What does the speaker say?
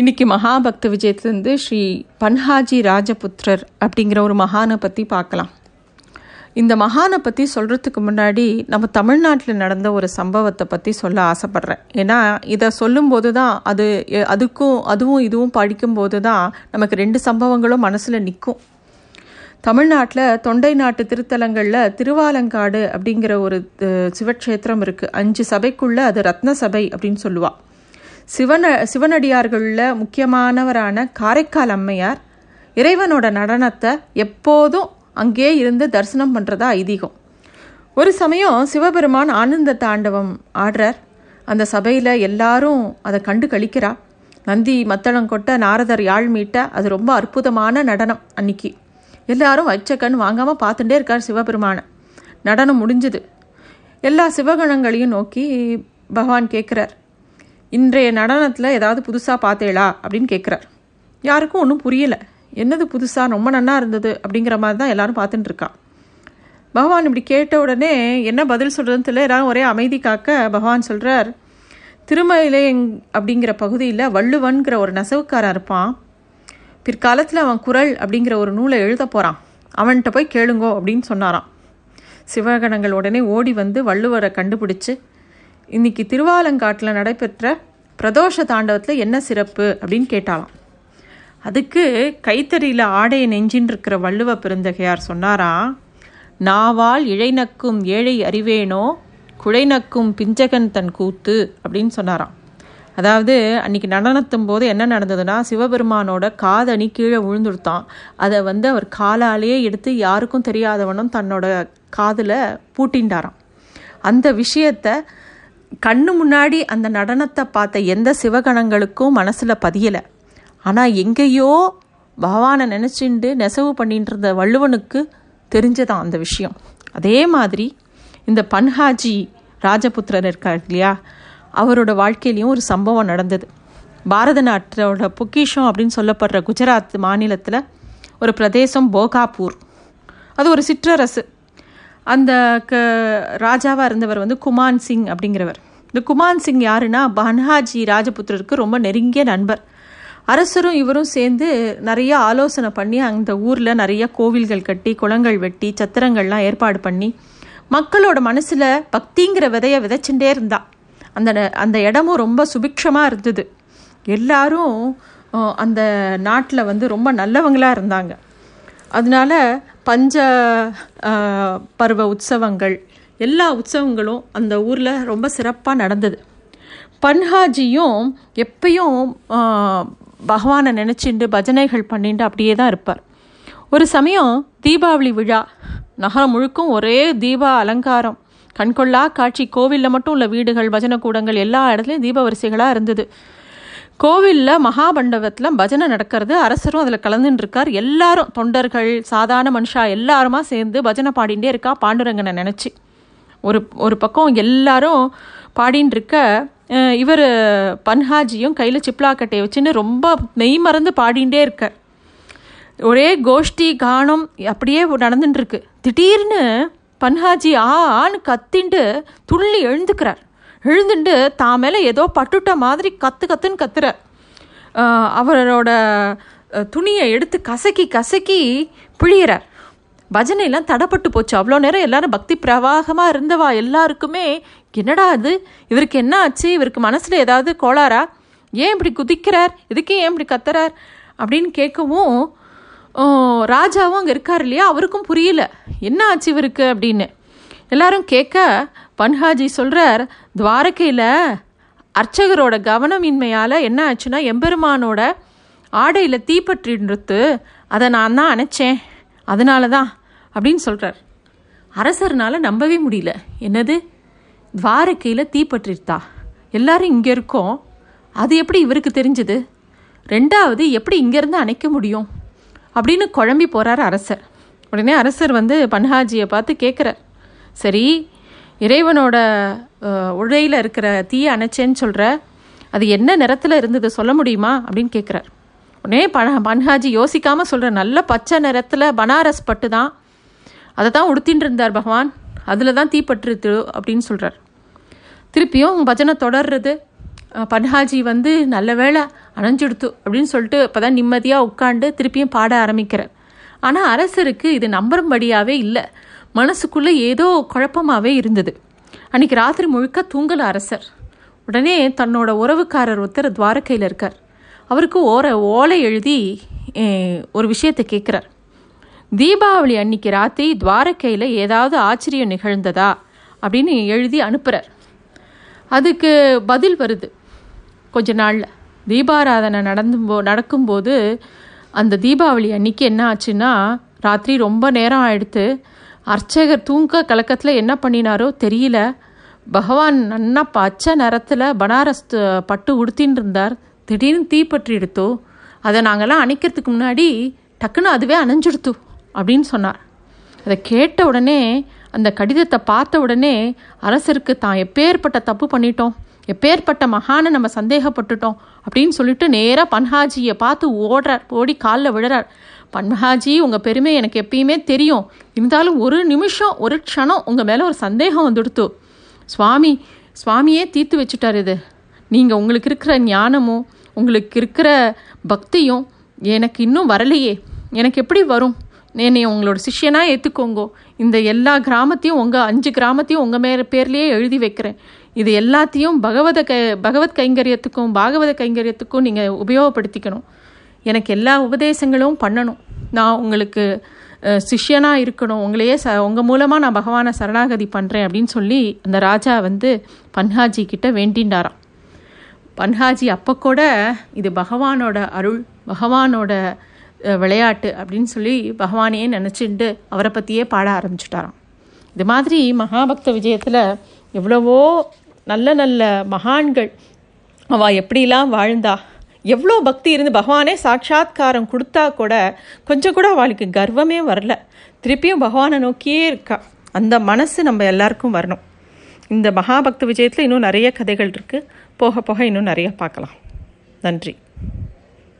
இன்னைக்கு மகாபக்த விஜயத்துலேருந்து ஸ்ரீ பன்ஹாஜி ராஜபுத்திரர் அப்படிங்கிற ஒரு மகானை பற்றி பார்க்கலாம். இந்த மகானை பற்றி சொல்கிறதுக்கு முன்னாடி நம்ம தமிழ்நாட்டில் நடந்த ஒரு சம்பவத்தை பற்றி சொல்ல ஆசைப்பட்றேன். ஏன்னா இதை சொல்லும்போது தான் அது அதுக்கும் அதுவும் இதுவும் படிக்கும்போது தான் நமக்கு ரெண்டு சம்பவங்களும் மனசில் நிற்கும் தமிழ்நாட்டில் தொண்டை நாட்டு திருத்தலங்களில் திருவாலங்காடு அப்படிங்கிற ஒரு சிவக்ஷேத்திரம் இருக்குது அஞ்சு சபைக்குள்ளே அது ரத்ன சபை அப்படின்னு சொல்லுவாள் சிவன சிவனடியார்களில் முக்கியமானவரான காரைக்கால் அம்மையார் இறைவனோட நடனத்தை எப்போதும் அங்கே இருந்து தரிசனம் பண்ணுறதா ஐதீகம். ஒரு சமயம் சிவபெருமான் ஆனந்த தாண்டவம் ஆடுறார். அந்த சபையில் எல்லாரும் அதை கண்டு கழிக்கிறா நந்தி மத்தளம் கொட்ட நாரதர் யாழ் மீட்ட அது ரொம்ப அற்புதமான நடனம் அன்னைக்கு. எல்லாரும் வச்ச கண் வாங்காமல் பார்த்துட்டே இருக்கார் சிவபெருமானை. நடனம் முடிஞ்சுது. எல்லா சிவகணங்களையும் நோக்கி பகவான் கேட்குறார் இன்றைய நடனத்தில் ஏதாவது புதுசாக பார்த்தேளா? அப்படின்னு கேட்குறார் யாருக்கும் ஒன்றும் புரியலை. என்னது புதுசாக ரொம்ப நன்னா இருந்தது அப்படிங்கிற மாதிரி தான் எல்லாரும் பார்த்துட்டு இருக்கா. பகவான் இப்படி கேட்ட உடனே என்ன பதில் சொல்கிறதுன்னு தெரியல. எல்லாரும் ஒரே அமைதி காக்க பகவான் சொல்கிறார் திருமலை அப்படிங்கிற பகுதியில் வள்ளுவன்கிற ஒரு நெசவுக்காரன் இருப்பான். பிற்காலத்தில் அவன் குரல் அப்படிங்கிற ஒரு நூலை எழுத போகிறான் அவன்கிட்ட போய் கேளுங்கோ அப்படின்னு சொன்னாராம். சிவகணங்கள் உடனே ஓடி வந்து வள்ளுவரை கண்டுபிடிச்சு இன்னைக்கு திருவாலங்காட்டில் நடைபெற்ற பிரதோஷ தாண்டவத்தில் என்ன சிறப்பு அப்படின்னு கேட்டாலாம். அதுக்கு கைத்தறியில் ஆடையை நெஞ்சின்னு இருக்கிற வள்ளுவ பெருந்தகையார் சொன்னாராம் நாவால் இழைநக்கும் ஏழை அறிவேனோ குழைநக்கும் பிஞ்சகன் தன் கூத்து அப்படின்னு சொன்னாராம். அதாவது அன்னைக்கு நடனத்தும் போது என்ன நடந்ததுன்னா சிவபெருமானோட காதணி கீழே விழுந்துடுத்தான். அதை வந்து அவர் காலாலேயே எடுத்து யாருக்கும் தெரியாதவனும் தன்னோட காதில் பூட்டிண்டாராம் அந்த விஷயத்தை கண்ணு முன்னாடி அந்த நடனத்தை பார்த்த எந்த சிவகணங்களுக்கும் மனசில் பதியலை. ஆனால் எங்கேயோ பகவானை நினச்சிண்டு நெசவு பண்ணிட்டு இருந்த வள்ளுவனுக்கு தெரிஞ்சதான் அந்த விஷயம். அதே மாதிரி இந்த பன்ஹாஜி ராஜபுத்திரர் இருக்கார் இல்லையா? அவரோட வாழ்க்கையிலையும் ஒரு சம்பவம் நடந்தது. பாரத நாட்டோட பொக்கிஷம் அப்படின்னு சொல்லப்படுற குஜராத் மாநிலத்தில் ஒரு பிரதேசம் போகாப்பூர். அது ஒரு சிற்றரசு. அந்த க ராஜாவாக இருந்தவர் வந்து குமான் சிங் அப்படிங்கிறவர். இந்த குமான் சிங் யாருன்னா பன்ஹாஜி ராஜபுத்திரருக்கு ரொம்ப நெருங்கிய நண்பர். அரசரும் இவரும் சேர்ந்து நிறைய ஆலோசனை பண்ணி அந்த ஊரில் நிறைய கோவில்கள் கட்டி குளங்கள் வெட்டி சத்திரங்கள்லாம் ஏற்பாடு பண்ணி மக்களோட மனசில் பக்திங்கிற விதையை விதைச்சுட்டே இருந்தா. அந்த ந- அந்த இடமும் ரொம்ப சுபிக்ஷமாக இருந்தது. எல்லாரும் அந்த நாட்டில் வந்து ரொம்ப நல்லவங்களாக இருந்தாங்க. அதனால பஞ்ச பருவ உற்சவங்கள் எல்லா உற்சவங்களும் அந்த ஊரில் ரொம்ப சிறப்பாக நடந்தது. பன்ஹாஜியும் எப்பயும் பகவானை நினச்சிண்டு பஜனைகள் பண்ணிட்டு அப்படியே தான் இருப்பார். ஒரு சமயம் தீபாவளி விழா நகரம் முழுக்கும் ஒரே தீபா அலங்காரம். கண்கொள்ளா காட்சி கோவிலில் மட்டும் உள்ள வீடுகள் பஜனை கூடங்கள் எல்லா இடத்துலையும் தீப வரிசைகளாக இருந்தது. கோவிலில் மகாமண்டபத்தில் பஜனை நடக்கிறது. அரசரும் அதில் கலந்துட்டு இருக்கார் எல்லாரும் தொண்டர்கள் சாதாரண மனுஷா எல்லாருமா சேர்ந்து பஜனை பாடிட்டே இருக்கா பாண்டுரங்கனை நினச்சி. ஒரு ஒரு பக்கம் எல்லாரும் பாடின்னு இருக்க இவர் பன்ஹாஜியும் கையில் சிப்லாக்கட்டையை வச்சுன்னு ரொம்ப நெய் மறந்து பாடிண்டே இருக்க. ஒரே கோஷ்டி கானம் அப்படியே நடந்துட்டு இருக்கு திடீர்னு பன்ஹாஜி ஆ ஆன்னு கத்தின்ட்டு துள்ளி எழுந்துக்கிறார். எழுந்துட்டு தான் மேலே ஏதோ பட்டுட்ட மாதிரி கத்து கத்துன்னு கத்துற. அவரோட துணியை எடுத்து கசக்கி கசக்கி பிழியிறார். பஜனைலாம் தடப்பட்டு போச்சு. அவ்வளோ நேரம் எல்லாரும் பக்தி பிரவாகமாக இருந்தவா எல்லாருக்குமே? என்னடா அது இவருக்கு என்ன ஆச்சு? இவருக்கு மனசில் ஏதாவது கோளாரா ஏன் இப்படி குதிக்கிறார்? இதுக்கு ஏன் இப்படி கத்துறார்? அப்படின்னு கேட்கவும் ராஜாவும் அங்கே இருக்கார் இல்லையா? அவருக்கும் புரியல. என்ன ஆச்சு இவருக்கு? அப்படின்னு. எல்லாரும் கேட்க பன்ஹாஜி சொல்கிறார் துவாரகையில் அர்ச்சகரோட கவனமின்மையால் என்ன ஆச்சுன்னா எம்பெருமானோட ஆடையில் தீப்பற்றின்றது அதை நான் தான் அணைச்சேன். அதனால தான் அப்படின்னு சொல்கிறார் அரசர்னால் நம்பவே முடியல. என்னது? துவாரகையில் தீப்பற்றிருத்தா? எல்லாரும் இங்கே இருக்கோம். அது எப்படி இவருக்கு தெரிஞ்சது? ரெண்டாவது எப்படி இங்கேருந்து அணைக்க முடியும்? அப்படின்னு குழம்பி போகிறார் அரசர். உடனே அரசர் வந்து பன்ஹாஜியை பார்த்து கேட்குறார் சரி இறைவனோட உழையில் இருக்கிற தீயை அணைச்சேன்னு சொல்கிற அது என்ன நிறத்தில் இருந்தது சொல்ல முடியுமா? அப்படின்னு கேட்குறார் உடனே பன பன்ஹாஜி யோசிக்காமல் சொல்கிற நல்ல பச்சை நிறத்தில் பனாரஸ் பட்டு தான் அதை தான் உடுத்தின்னு இருந்தார் பகவான் அதில் தான் தீப்பற்றுது அப்படின்னு சொல்கிறார் திருப்பியும் பஜனை தொடர்றது பன்ஹாஜி வந்து நல்ல வேளை அணைஞ்சுடுத்து அப்படின்னு சொல்லிட்டு இப்போ தான் நிம்மதியாக உட்காந்து திருப்பியும் பாட ஆரம்பிக்கிறார். ஆனால் அரசருக்கு இது நம்பும்படியாகவே இல்லை. மனசுக்குள்ளே ஏதோ குழப்பமாகவே இருந்தது. அன்றைக்கி ராத்திரி முழுக்க தூங்கல அரசர். உடனே தன்னோட உறவுக்காரர் ஒருத்தர் துவாரக்கையில் இருக்கார். அவருக்கு ஓர ஓலை எழுதி ஒரு விஷயத்தை கேட்குறார் தீபாவளி அன்னைக்கு ராத்திரி துவாரக்கையில் ஏதாவது ஆச்சரியம் நிகழ்ந்ததா? அப்படின்னு எழுதி அனுப்புகிறார் அதுக்கு பதில் வருது. கொஞ்ச நாளில். தீபாராதனை நடந்து போ நடக்கும்போது அந்த தீபாவளி அன்னைக்கு என்ன ஆச்சுன்னா ராத்திரி ரொம்ப நேரம் ஆயிடுத்து அர்ச்சகர் தூங்க கலக்கத்தில் என்ன பண்ணினாரோ தெரியல. பகவான் நன்னா பச்சை நிறத்தில் பனாரஸ் பட்டு உடுத்தின்னு இருந்தார். திடீர்னு தீப்பற்றி எடுத்தோ அதை நாங்கள்லாம் அணைக்கிறதுக்கு முன்னாடி டக்குன்னு அதுவே அணைஞ்சிடுத்து அப்படின்னு சொன்னார். அதை கேட்ட உடனே அந்த கடிதத்தை பார்த்த உடனே அரசருக்கு தான் எப்பேற்பட்ட தப்பு பண்ணிட்டோம். எப்பேற்பட்ட மகானை நம்ம சந்தேகப்பட்டுட்டோம் அப்படின்னு சொல்லிட்டு நேராக பன்ஹாஜியை பார்த்து ஓடுறார் ஓடி காலில் விழுறார். பன்மஹாஜி உங்கள் பெருமை எனக்கு எப்பயுமே தெரியும். இருந்தாலும் ஒரு நிமிஷம் ஒரு க்ஷணம் உங்கள் மேலே ஒரு சந்தேகம் வந்துடுத்து. சுவாமி சுவாமியே தீர்த்து வச்சுட்டார் இது. நீங்கள் உங்களுக்கு இருக்கிற ஞானமும் உங்களுக்கு இருக்கிற பக்தியும் எனக்கு இன்னும் வரலையே. எனக்கு எப்படி வரும்? என்னை உங்களோட சிஷ்யனாக ஏற்றுக்கோங்கோ இந்த எல்லா கிராமத்தையும் உங்கள் அஞ்சு கிராமத்தையும் உங்கள் மே பேர்லேயே எழுதி வைக்கிறேன். இது எல்லாத்தையும் பகவத க பகவத் கைங்கரியத்துக்கும் பாகவத கைங்கரியத்துக்கும் நீங்கள் உபயோகப்படுத்திக்கணும். எனக்கு எல்லா உபதேசங்களும் பண்ணணும். நான் உங்களுக்கு சிஷ்யனாக இருக்கணும். உங்களையே ச உங்கள் மூலமாக நான் பகவானை சரணாகதி பண்ணுறேன் அப்படின்னு சொல்லி அந்த ராஜா வந்து பன்ஹாஜி கிட்ட வேண்டின்றாராம் பன்ஹாஜி அப்போ கூட இது பகவானோட அருள் பகவானோட விளையாட்டு அப்படின்னு சொல்லி பகவானையே நினச்சிட்டு அவரை பற்றியே பாட ஆரம்பிச்சிட்டாராம். இது மாதிரி மகாபக்த விஜயத்தில் எவ்வளவோ நல்ல நல்ல மகான்கள். அவள் எப்படிலாம் வாழ்ந்தா எவ்வளோ பக்தி இருந்து பகவானே சாட்சா்காரம் கொடுத்தா கூட கொஞ்சம் கூட அவளுக்கு கர்வமே வரல. திருப்பியும் பகவானை நோக்கியே இருக்கா. அந்த மனசு நம்ம எல்லாருக்கும் வரணும். இந்த மகாபக்த விஜயத்தில் இன்னும் நிறைய கதைகள் இருக்குது போக போக இன்னும் நிறைய பார்க்கலாம். நன்றி.